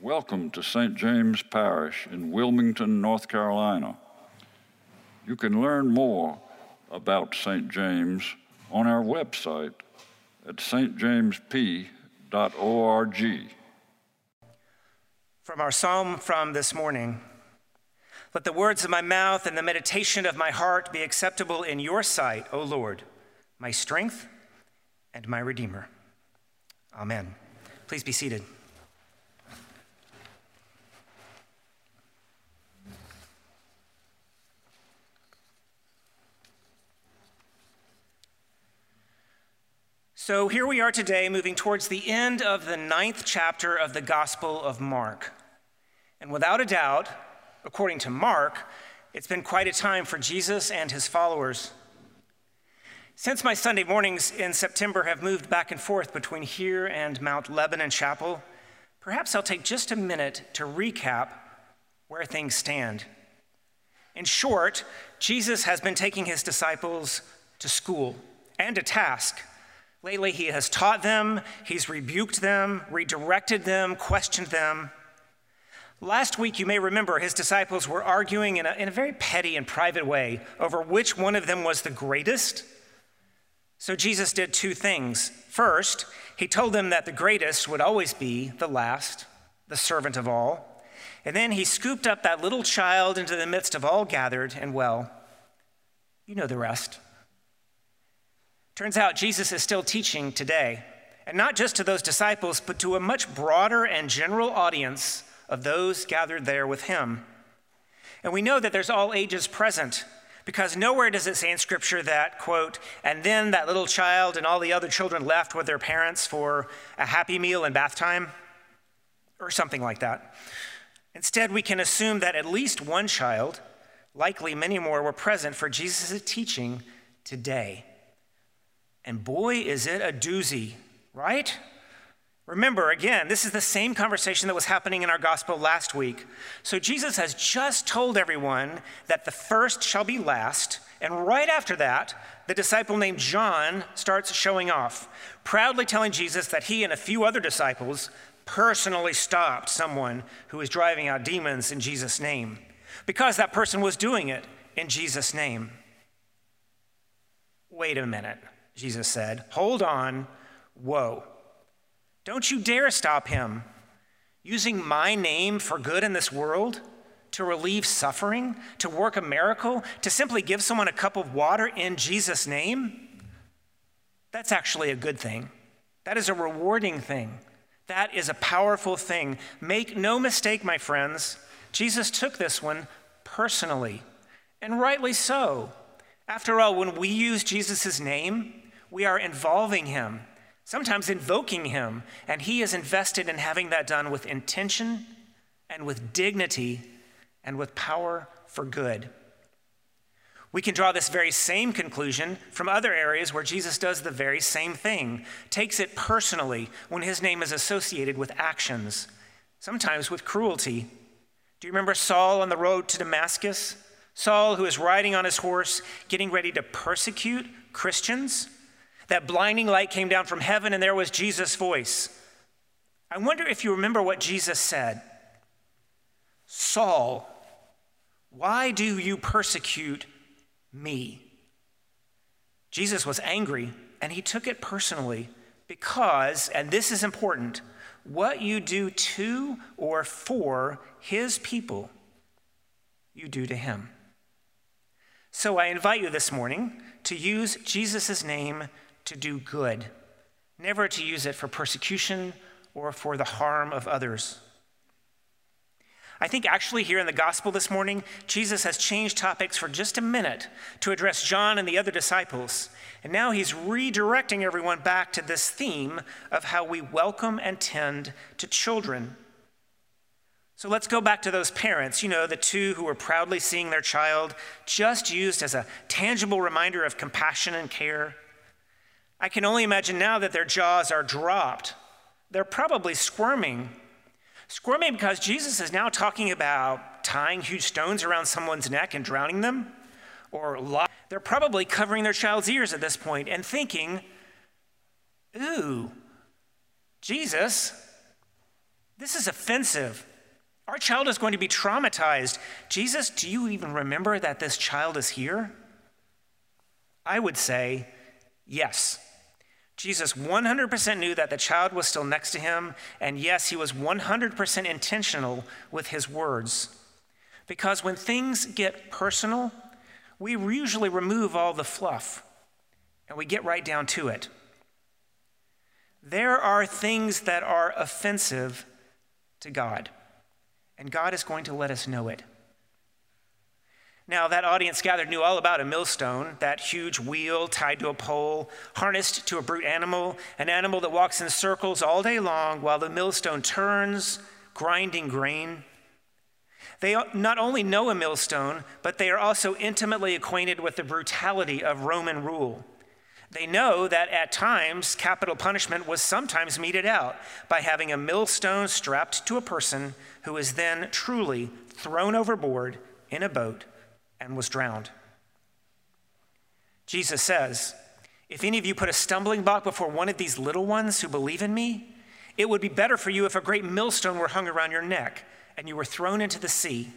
Welcome to St. James Parish in Wilmington, North Carolina. You can learn more about St. James on our website at stjamesp.org. From our psalm from this morning Let the words of my mouth and the meditation of my heart be acceptable in your sight, O Lord, my strength and my Redeemer. Amen. Please be seated. So here we are today, moving towards the end of the ninth chapter of the Gospel of Mark. And without a doubt, according to Mark, it's been quite a time for Jesus and his followers. Since my Sunday mornings in September have moved back and forth between here and Mount Lebanon Chapel, perhaps I'll take just a minute to recap where things stand. In short, Jesus has been taking his disciples to school and to task Lately, he has taught them, he's rebuked them, redirected them, questioned them. Last week, you may remember his disciples were arguing in a, in a very petty and private way over which one of them was the greatest. So Jesus did two things. First, he told them that the greatest would always be the last, the servant of all. And then he scooped up that little child into the midst of all gathered, and well, you know the rest. Turns out Jesus is still teaching today, and not just to those disciples, but to a much broader and general audience of those gathered there with him. And we know that there's all ages present because nowhere does it say in Scripture that, quote, and then that little child and all the other children left with their parents for a happy meal and bath time, or something like that. Instead, we can assume that at least one child, likely many more, were present for Jesus' teaching today. And boy, is it a doozy, right? Remember, again, this is the same conversation that was happening in our gospel last week. So Jesus has just told everyone that the first shall be last. And right after that, the disciple named John starts showing off, proudly telling Jesus that he and a few other disciples personally stopped someone who was driving out demons in Jesus' name because that person was doing it in Jesus' name. Wait a minute. Jesus said. Hold on. Whoa. Don't you dare stop him. Using my name for good in this world, to relieve suffering, to work a miracle, to simply give someone a cup of water in Jesus' name, that's actually a good thing. That is a rewarding thing. That is a powerful thing. Make no mistake, my friends, Jesus took this one personally, and rightly so. After all, when we use Jesus' name, we are involving Him, sometimes invoking Him, and He is invested in having that done with intention and with dignity and with power for good. We can draw this very same conclusion from other areas where Jesus does the very same thing, takes it personally when his name is associated with actions, sometimes with cruelty. Do you remember Saul on the road to Damascus? Saul, who is riding on his horse, getting ready to persecute Christians? That blinding light came down from heaven, and there was Jesus' voice. I wonder if you remember what Jesus said Saul, why do you persecute me? Jesus was angry, and he took it personally because, and this is important, what you do to or for his people, you do to him. So I invite you this morning to use Jesus' name to do good, never to use it for persecution or for the harm of others. I think actually here in the gospel this morning, Jesus has changed topics for just a minute to address John and the other disciples. And now he's redirecting everyone back to this theme of how we welcome and tend to children. So let's go back to those parents, you know, the two who were proudly seeing their child just used as a tangible reminder of compassion and care. I can only imagine now that their jaws are dropped. They're probably squirming. Squirming because Jesus is now talking about tying huge stones around someone's neck and drowning them. Or they're probably covering their child's ears at this point and thinking, ooh, Jesus, This is offensive. Our child is going to be traumatized. Jesus, do you even remember that this child is here? I would say yes. Jesus 100% knew that the child was still next to him, and yes, he was 100% intentional with his words. Because when things get personal, we usually remove all the fluff and we get right down to it. There are things that are offensive to God, and God is going to let us know it. Now, that audience gathered knew all about a millstone, that huge wheel tied to a pole, harnessed to a brute animal, an animal that walks in circles all day long while the millstone turns, grinding grain. They not only know a millstone, but they are also intimately acquainted with the brutality of Roman rule. They know that at times capital punishment was sometimes meted out by having a millstone strapped to a person who is then truly thrown overboard in a boat and was drowned. Jesus says, If any of you put a stumbling block before one of these little ones who believe in me, it would be better for you if a great millstone were hung around your neck and you were thrown into the sea.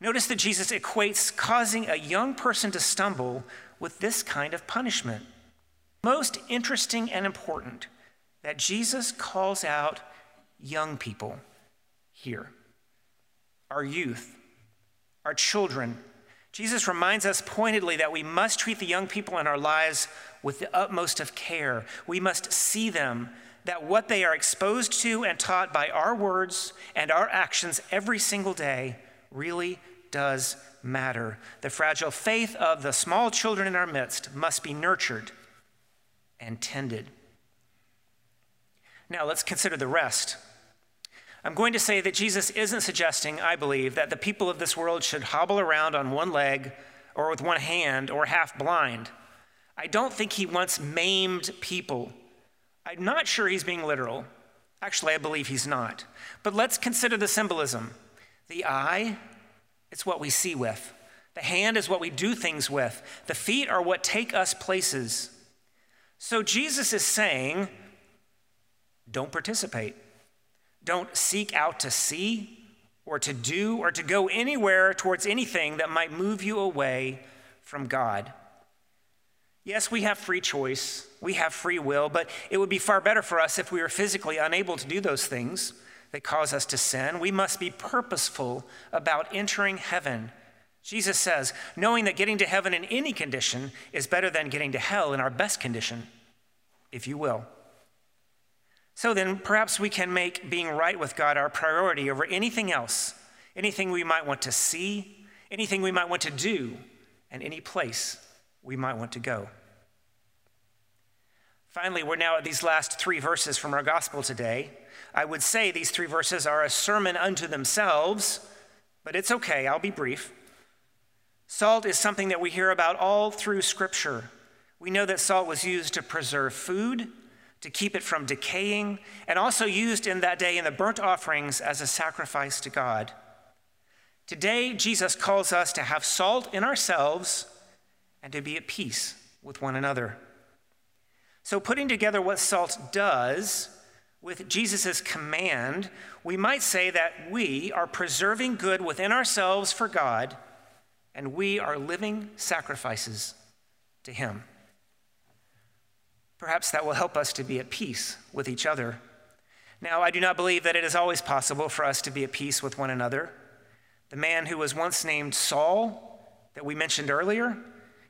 Notice that Jesus equates causing a young person to stumble with this kind of punishment. Most interesting and important that Jesus calls out young people here, our youth, our children. Jesus reminds us pointedly that we must treat the young people in our lives with the utmost of care. We must see them, that what they are exposed to and taught by our words and our actions every single day really does matter. The fragile faith of the small children in our midst must be nurtured and tended. Now, let's consider the rest I'm going to say that Jesus isn't suggesting, I believe, that the people of this world should hobble around on one leg or with one hand or half blind. I don't think he wants maimed people. I'm not sure he's being literal. Actually, I believe he's not. But let's consider the symbolism. The eye, it's what we see with. The hand is what we do things with. The feet are what take us places. So Jesus is saying, don't participate. Don't seek out to see or to do or to go anywhere towards anything that might move you away from God. Yes, we have free choice, we have free will, but it would be far better for us if we were physically unable to do those things that cause us to sin. We must be purposeful about entering heaven. Jesus says, knowing that getting to heaven in any condition is better than getting to hell in our best condition, if you will. So then, perhaps we can make being right with God our priority over anything else, anything we might want to see, anything we might want to do, and any place we might want to go. Finally, we're now at these last three verses from our gospel today. I would say these three verses are a sermon unto themselves, but it's okay, I'll be brief. Salt is something that we hear about all through Scripture. We know that salt was used to preserve food, to keep it from decaying, and also used in that day in the burnt offerings as a sacrifice to God. Today, Jesus calls us to have salt in ourselves and to be at peace with one another. So, putting together what salt does with Jesus' command, we might say that we are preserving good within ourselves for God, and we are living sacrifices to Him. Perhaps that will help us to be at peace with each other. Now, I do not believe that it is always possible for us to be at peace with one another. The man who was once named Saul, that we mentioned earlier,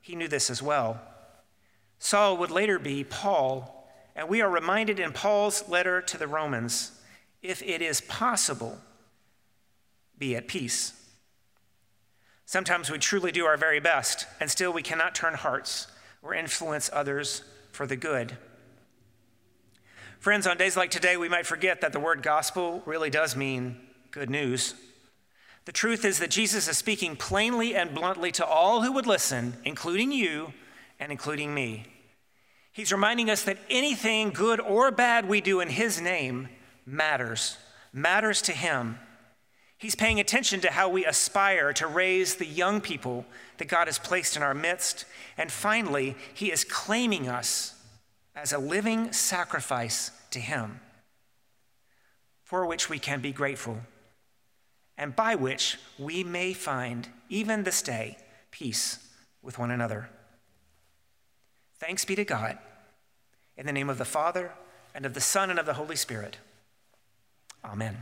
he knew this as well. Saul would later be Paul, and we are reminded in Paul's letter to the Romans if it is possible, be at peace. Sometimes we truly do our very best, and still we cannot turn hearts or influence others for the good. Friends, on days like today, we might forget that the word gospel really does mean good news. The truth is that Jesus is speaking plainly and bluntly to all who would listen, including you and including me. He's reminding us that anything good or bad we do in His name matters, matters to Him. He's paying attention to how we aspire to raise the young people that God has placed in our midst. And finally, He is claiming us as a living sacrifice to Him. for which we can be grateful, and by which we may find, even this day, peace with one another. Thanks be to God. In the name of the Father, and of the Son, and of the Holy Spirit. Amen.